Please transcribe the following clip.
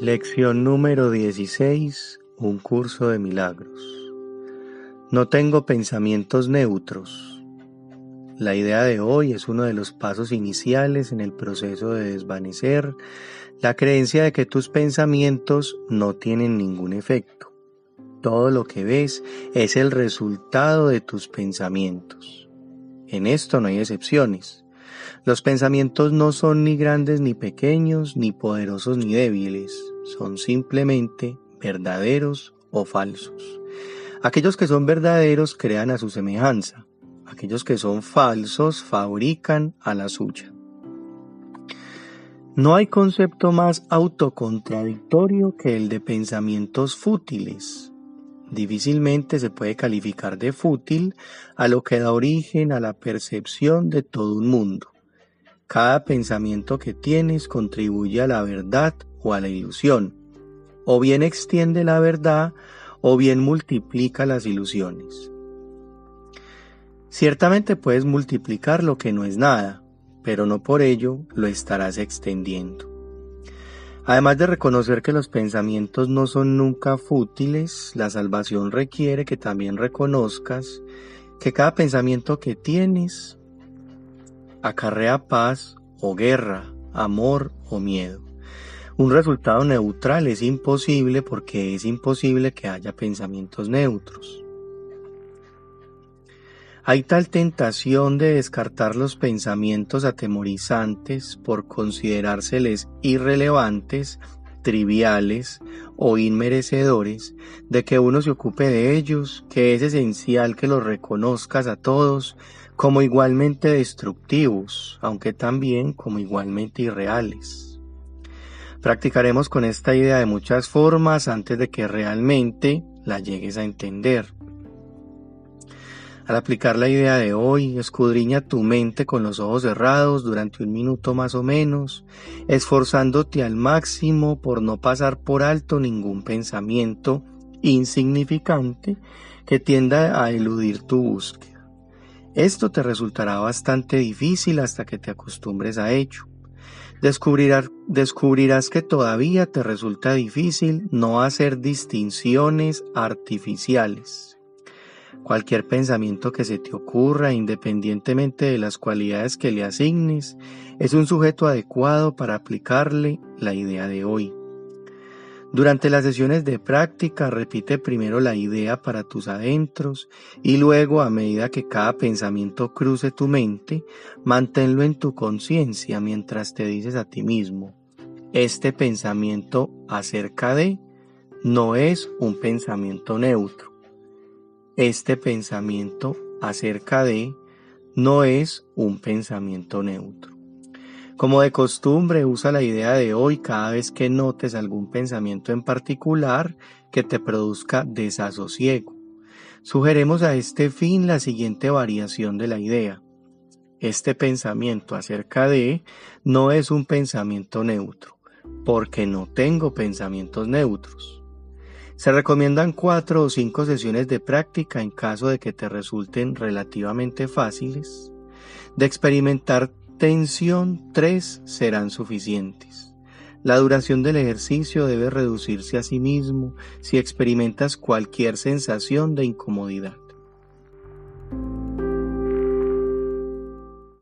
Lección número 16. Un curso de milagros. No tengo pensamientos neutros. La idea de hoy es uno de los pasos iniciales en el proceso de desvanecer la creencia de que tus pensamientos no tienen ningún efecto. Todo lo que ves es el resultado de tus pensamientos. En esto no hay excepciones. Los pensamientos no son ni grandes ni pequeños, ni poderosos ni débiles, son simplemente verdaderos o falsos. Aquellos que son verdaderos crean a su semejanza, aquellos que son falsos fabrican a la suya. No hay concepto más autocontradictorio que el de pensamientos fútiles. Difícilmente se puede calificar de fútil a lo que da origen a la percepción de todo un mundo. Cada pensamiento que tienes contribuye a la verdad o a la ilusión. O bien extiende la verdad o bien multiplica las ilusiones. Ciertamente puedes multiplicar lo que no es nada, pero no por ello lo estarás extendiendo. Además de reconocer que los pensamientos no son nunca fútiles, la salvación requiere que también reconozcas que cada pensamiento que tienes acarrea paz o guerra, amor o miedo. Un resultado neutral es imposible porque es imposible que haya pensamientos neutros. Hay tal tentación de descartar los pensamientos atemorizantes por considerárseles irrelevantes, triviales o inmerecedores, de que uno se ocupe de ellos, que es esencial que los reconozcas a todos como igualmente destructivos, aunque también como igualmente irreales. Practicaremos con esta idea de muchas formas antes de que realmente la llegues a entender. Al aplicar la idea de hoy, escudriña tu mente con los ojos cerrados durante un minuto más o menos, esforzándote al máximo por no pasar por alto ningún pensamiento insignificante que tienda a eludir tu búsqueda. Esto te resultará bastante difícil hasta que te acostumbres a ello. Descubrirás, descubrirás, que todavía te resulta difícil no hacer distinciones artificiales. Cualquier pensamiento que se te ocurra, independientemente de las cualidades que le asignes, es un sujeto adecuado para aplicarle la idea de hoy. Durante las sesiones de práctica repite primero la idea para tus adentros y luego a medida que cada pensamiento cruce tu mente, manténlo en tu conciencia mientras te dices a ti mismo, este pensamiento acerca de no es un pensamiento neutro. Este pensamiento acerca de no es un pensamiento neutro. Como de costumbre, usa la idea de hoy cada vez que notes algún pensamiento en particular que te produzca desasosiego. Sugeremos a este fin la siguiente variación de la idea. Este pensamiento acerca de no es un pensamiento neutro, porque no tengo pensamientos neutros. Se recomiendan cuatro o cinco sesiones de práctica en caso de que te resulten relativamente fáciles, de experimentar tensión, tres serán suficientes. La duración del ejercicio debe reducirse a sí mismo si experimentas cualquier sensación de incomodidad.